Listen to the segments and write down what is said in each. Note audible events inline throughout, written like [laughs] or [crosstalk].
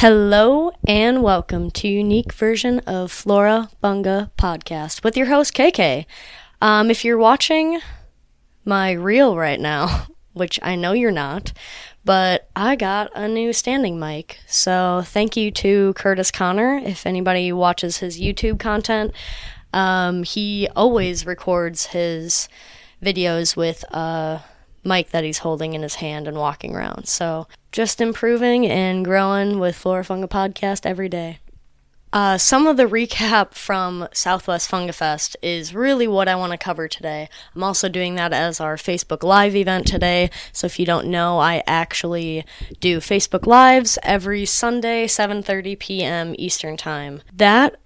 Hello and welcome to unique version of Flora Funga podcast with your host KK. Um, if you're watching my reel right now, [laughs] which I know you're not, but I got a new standing mic. So thank you to Curtis Connor. If anybody watches his YouTube content, um, he always records his videos with a mic that he's holding in his hand and walking around. So just improving and growing with Flora Funga podcast every day. Uh, some of the recap from Southwest Fungafest is really what I want to cover today. I'm also doing that as our Facebook Live event today. So if you don't know, I actually do Facebook Lives every Sunday, 7:30 p.m. Eastern Time. That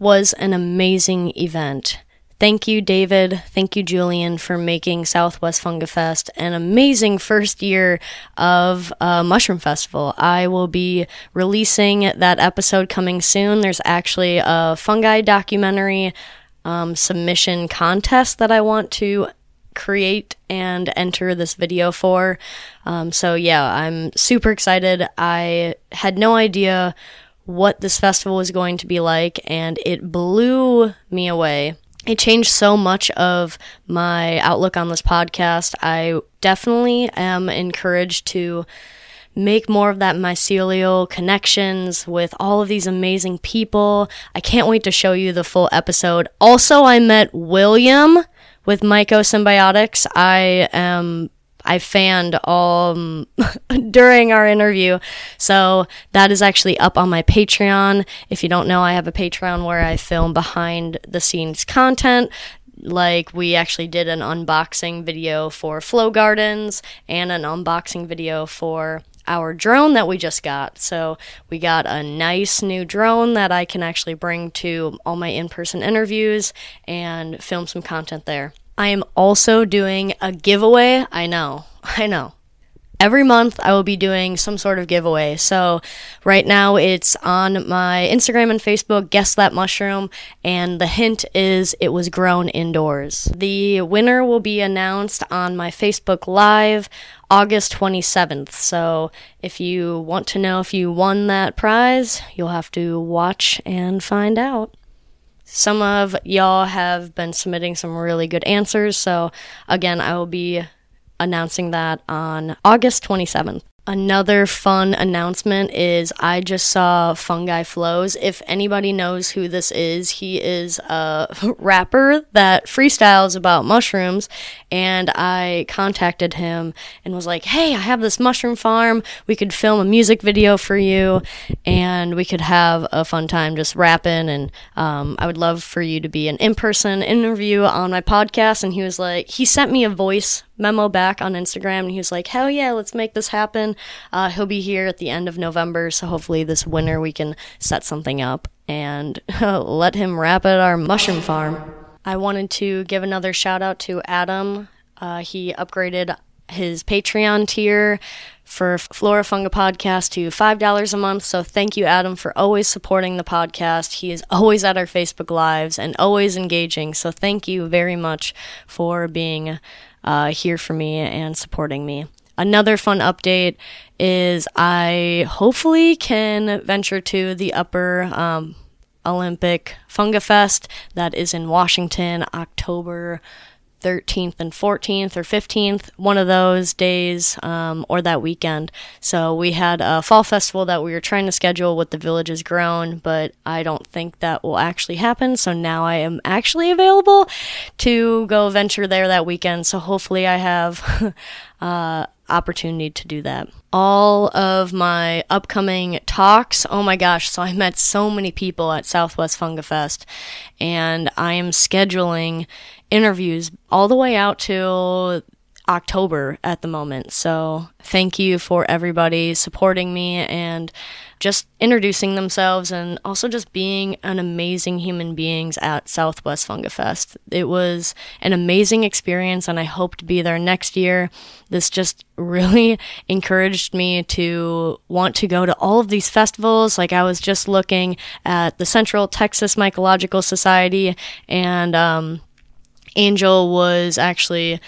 was an amazing event. Thank you, David. Thank you, Julian, for making Southwest Fungafest an amazing first year of uh, Mushroom Festival. I will be releasing that episode coming soon. There's actually a fungi documentary um, submission contest that I want to create and enter this video for. Um, so, yeah, I'm super excited. I had no idea what this festival was going to be like, and it blew me away it changed so much of my outlook on this podcast. I definitely am encouraged to make more of that mycelial connections with all of these amazing people. I can't wait to show you the full episode. Also, I met William with Mycosymbiotics. I am I fanned um, [laughs] during our interview. So that is actually up on my Patreon. If you don't know, I have a Patreon where I film behind the scenes content. Like we actually did an unboxing video for Flow Gardens and an unboxing video for our drone that we just got. So we got a nice new drone that I can actually bring to all my in-person interviews and film some content there. I am also doing a giveaway. I know, [laughs] I know. Every month I will be doing some sort of giveaway. So right now it's on my Instagram and Facebook, Guess That Mushroom, and the hint is it was grown indoors. The winner will be announced on my Facebook Live August 27th. So if you want to know if you won that prize, you'll have to watch and find out. Some of y'all have been submitting some really good answers. So, again, I will be announcing that on August 27th. Another fun announcement is I just saw Fungi Flows. If anybody knows who this is, he is a [laughs] rapper that freestyles about mushrooms. And I contacted him and was like, hey, I have this mushroom farm. We could film a music video for you and we could have a fun time just rapping. And um, I would love for you to be an in person interview on my podcast. And he was like, he sent me a voice memo back on Instagram and he was like, hell yeah, let's make this happen. Uh, he'll be here at the end of November, so hopefully this winter we can set something up and [laughs] let him rap at our mushroom farm. I wanted to give another shout out to Adam. Uh, he upgraded his Patreon tier for Flora Funga Podcast to $5 a month. So thank you, Adam, for always supporting the podcast. He is always at our Facebook Lives and always engaging. So thank you very much for being uh, here for me and supporting me. Another fun update is I hopefully can venture to the Upper um, Olympic Funga Fest that is in Washington, October 13th and 14th or 15th, one of those days um, or that weekend. So we had a fall festival that we were trying to schedule with the Villages Grown, but I don't think that will actually happen. So now I am actually available to go venture there that weekend. So hopefully I have. [laughs] uh, opportunity to do that. All of my upcoming talks, oh my gosh, so I met so many people at Southwest Fungafest, and I am scheduling interviews all the way out till October at the moment. So thank you for everybody supporting me and just introducing themselves and also just being an amazing human beings at Southwest Fungafest. It was an amazing experience and I hope to be there next year. This just really encouraged me to want to go to all of these festivals. Like I was just looking at the Central Texas Mycological Society and um, Angel was actually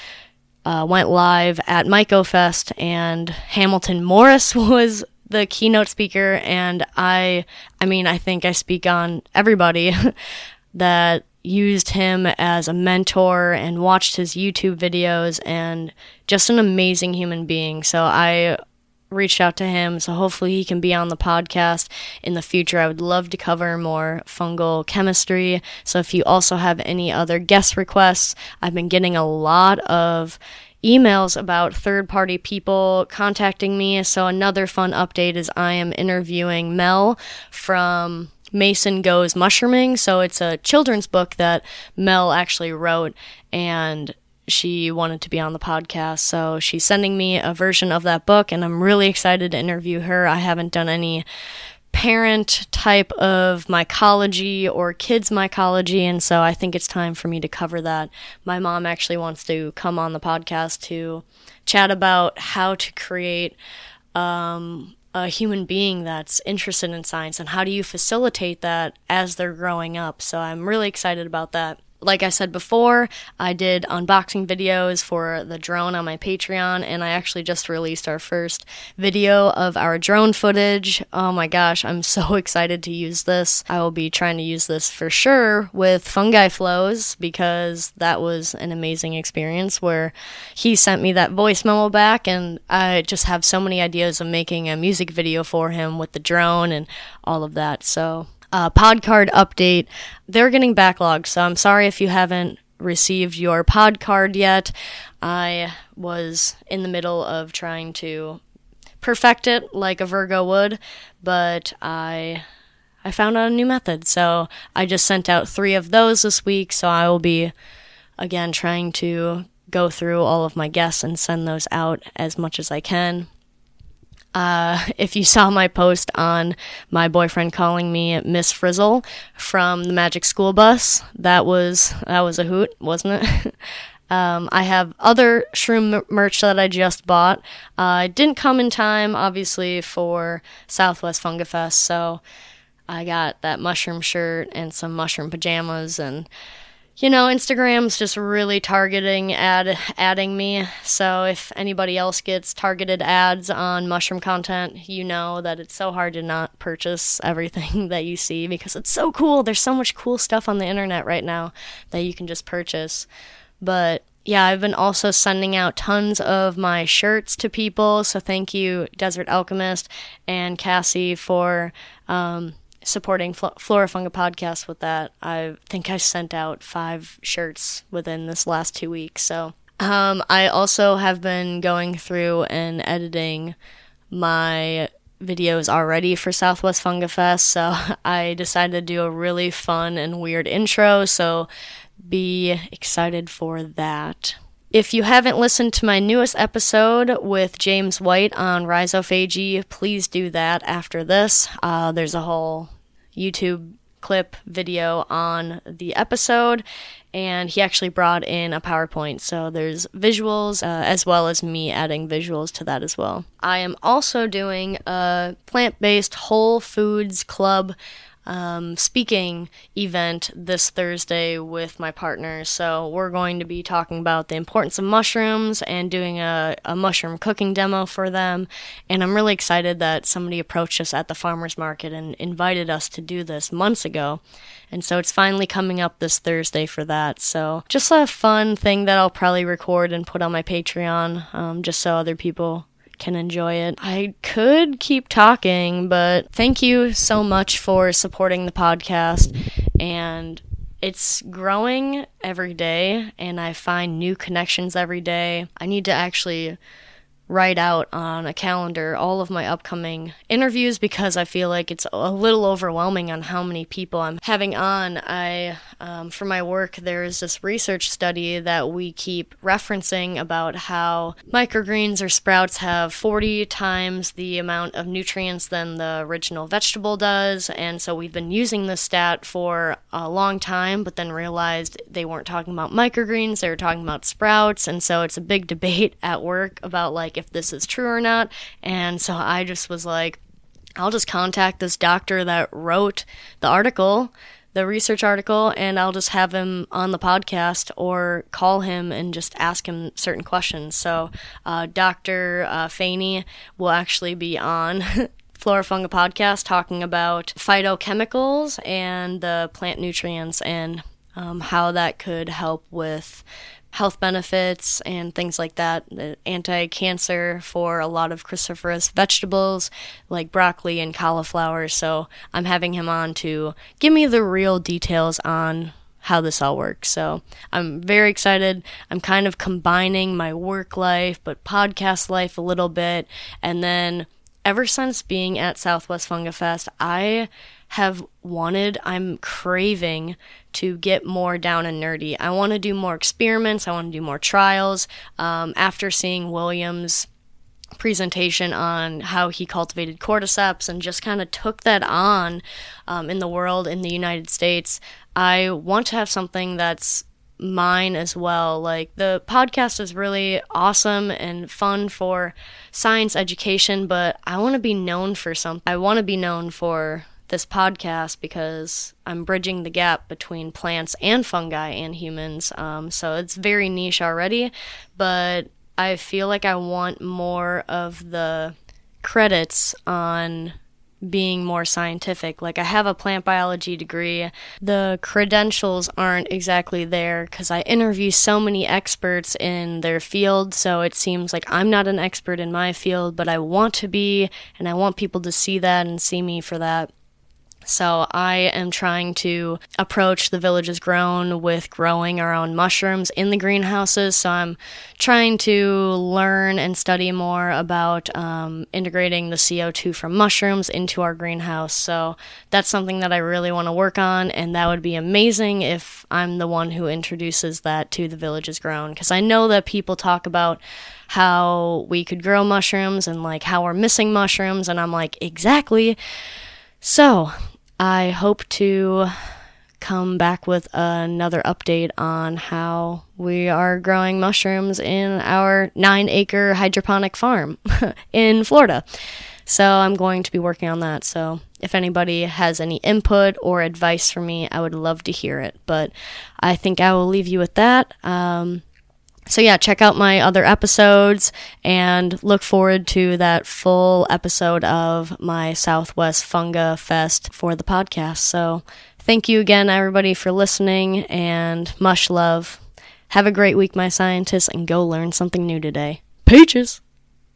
uh, went live at MycoFest, and Hamilton Morris [laughs] was the keynote speaker, and I, I mean, I think I speak on everybody [laughs] that used him as a mentor and watched his YouTube videos and just an amazing human being. So I reached out to him, so hopefully he can be on the podcast in the future. I would love to cover more fungal chemistry. So if you also have any other guest requests, I've been getting a lot of emails about third party people contacting me. So another fun update is I am interviewing Mel from Mason Goes Mushrooming. So it's a children's book that Mel actually wrote, and she wanted to be on the podcast. So she's sending me a version of that book, and I'm really excited to interview her. I haven't done any parent type of mycology or kids mycology, and so I think it's time for me to cover that. My mom actually wants to come on the podcast to chat about how to create um, a human being that's interested in science and how do you facilitate that as they're growing up. So I'm really excited about that like I said before, I did unboxing videos for the drone on my Patreon, and I actually just released our first video of our drone footage. Oh my gosh, I'm so [laughs] excited to use this. I will be trying to use this for sure with Fungi Flows because that was an amazing experience where he sent me that voice memo back, and I just have so many ideas of making a music video for him with the drone and all of that. So uh, Podcard update. They're getting backlogged, so I'm sorry if you haven't received your Podcard yet. I was in the middle of trying to perfect it like a Virgo would, but I I found out a new method. So I just sent out 3 of those this week, so I will be again trying to go through all of my guests and send those out as much as I can. Uh, if you saw my post on my boyfriend calling me Miss Frizzle from the Magic School Bus, that was that was a hoot, wasn't it? [laughs] um, I have other shroom merch that I just bought. Uh, it didn't come in time, obviously, for Southwest Fungafest, so I got that mushroom shirt and some mushroom pajamas and you know, Instagram's just really targeting ad adding me. So if anybody else gets targeted ads on mushroom content, you know that it's so hard to not purchase everything [laughs] that you see because it's so cool. There's so much cool stuff on the internet right now that you can just purchase. But yeah, I've been also sending out tons of my shirts to people. So thank you, Desert Alchemist and Cassie, for um, supporting Flora Funga podcast with that. I think I sent out five shirts within this last two weeks. So um, I also have been going through and editing my videos already for Southwest Funga Fest. So [laughs] I decided to do a really fun and weird intro. So be excited for that. If you haven't listened to my newest episode with James White on rhizophagy, please do that after this. Uh, there's a whole YouTube clip video on the episode and he actually brought in a PowerPoint. So there's visuals uh, as well as me adding visuals to that as well. I am also doing a plant based Whole Foods Club um, speaking event this Thursday with my partner. So we're going to be talking about the importance of mushrooms and doing a, a mushroom cooking demo for them. And I'm really excited that somebody approached us at the farmers market and invited us to do this months ago. And so it's finally coming up this Thursday for that. So just a fun thing that I'll probably record and put on my Patreon um, just so other people can enjoy it. I could keep talking, but thank you so much for supporting the podcast. And it's growing every day, and I find new connections every day. I need to actually write out on a calendar all of my upcoming interviews because I feel like it's a little overwhelming on how many people I'm having on. I, um, for my work, there is this research study that we keep referencing about how microgreens or sprouts have 40 times the amount of nutrients than the original vegetable does. And so we've been using this stat for a long time, but then realized they weren't talking about microgreens, they were talking about sprouts. And so it's a big debate [laughs] at work about like, if this is true or not. And so I just was like, I'll just contact this doctor that wrote the article the research article and I'll just have him on the podcast or call him and just ask him certain questions. So, uh, Dr. Uh, Fahey will actually be on. [laughs] Flora Funga podcast talking about phytochemicals and the plant nutrients and um, how that could help with health benefits and things like that. Anti cancer for a lot of cruciferous vegetables like broccoli and cauliflower. So I'm having him on to give me the real details on how this all works. So I'm very excited. I'm kind of combining my work life, but podcast life a little bit. And then ever since being at Southwest Funga Fest, I have wanted, I'm craving to get more down and nerdy. I want to do more experiments, I want to do more trials. Um, after seeing Williams' presentation on how he cultivated cordyceps and just kind of took that on um, in the world, in the United States, I want to have something that's mine as well. Like the podcast is really awesome and fun for science education, but I want to be known for something. I want to be known for this podcast because I'm bridging the gap between plants and fungi and humans. Um, so it's very niche already, but I feel like I want more of the credits on being more scientific. Like, I have a plant biology degree. The credentials aren't exactly there because I interview so many experts in their field. So it seems like I'm not an expert in my field, but I want to be, and I want people to see that and see me for that. So I am trying to approach the Villages Grown with growing our own mushrooms in the greenhouses. So I'm trying to learn and study more about um, integrating the CO2 from mushrooms into our greenhouse. So that's something that I really want to work on, and that would be amazing if I'm the one who introduces that to the Villages Grown. Because I know that people talk about how we could grow mushrooms and like how we're missing mushrooms, and I'm like, exactly. So, I hope to come back with another update on how we are growing mushrooms in our nine acre hydroponic farm [laughs] in Florida. So I'm going to be working on that. So if anybody has any input or advice for me, I would love to hear it. But I think I will leave you with that. Um, so yeah, check out my other episodes and look forward to that full episode of my Southwest Funga Fest for the podcast. So thank you again, everybody, for listening and much love. Have a great week, my scientists, and go learn something new today. Peaches!